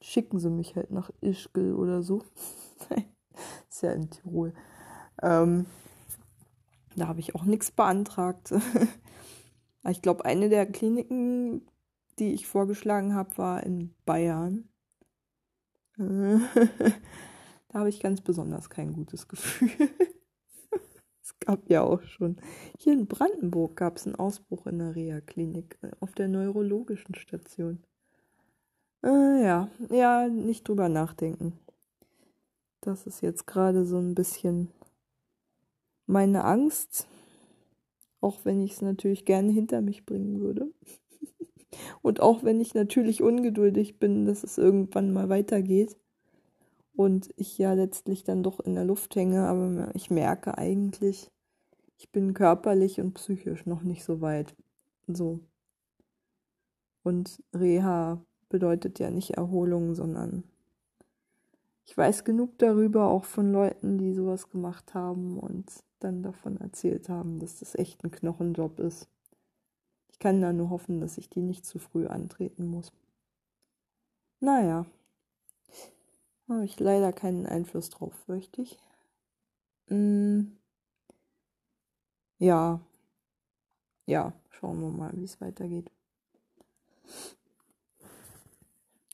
Schicken sie mich halt nach Ischgl oder so. Ist ja in Tirol. Ähm, da habe ich auch nichts beantragt. ich glaube, eine der Kliniken, die ich vorgeschlagen habe, war in Bayern. da habe ich ganz besonders kein gutes Gefühl. es gab ja auch schon. Hier in Brandenburg gab es einen Ausbruch in der Reha-Klinik äh, auf der neurologischen Station. Äh, ja, ja, nicht drüber nachdenken. Das ist jetzt gerade so ein bisschen meine Angst, auch wenn ich es natürlich gerne hinter mich bringen würde. Und auch wenn ich natürlich ungeduldig bin, dass es irgendwann mal weitergeht und ich ja letztlich dann doch in der Luft hänge, aber ich merke eigentlich, ich bin körperlich und psychisch noch nicht so weit. So. Und Reha bedeutet ja nicht Erholung, sondern ich weiß genug darüber, auch von Leuten, die sowas gemacht haben und dann davon erzählt haben, dass das echt ein Knochenjob ist. Ich kann da nur hoffen, dass ich die nicht zu früh antreten muss. Naja, habe ich leider keinen Einfluss drauf, fürchte ich. Hm. Ja, ja, schauen wir mal, wie es weitergeht.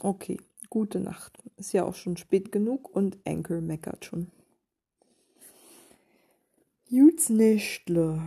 Okay, gute Nacht. Ist ja auch schon spät genug und Anchor meckert schon. Juts Nächtle.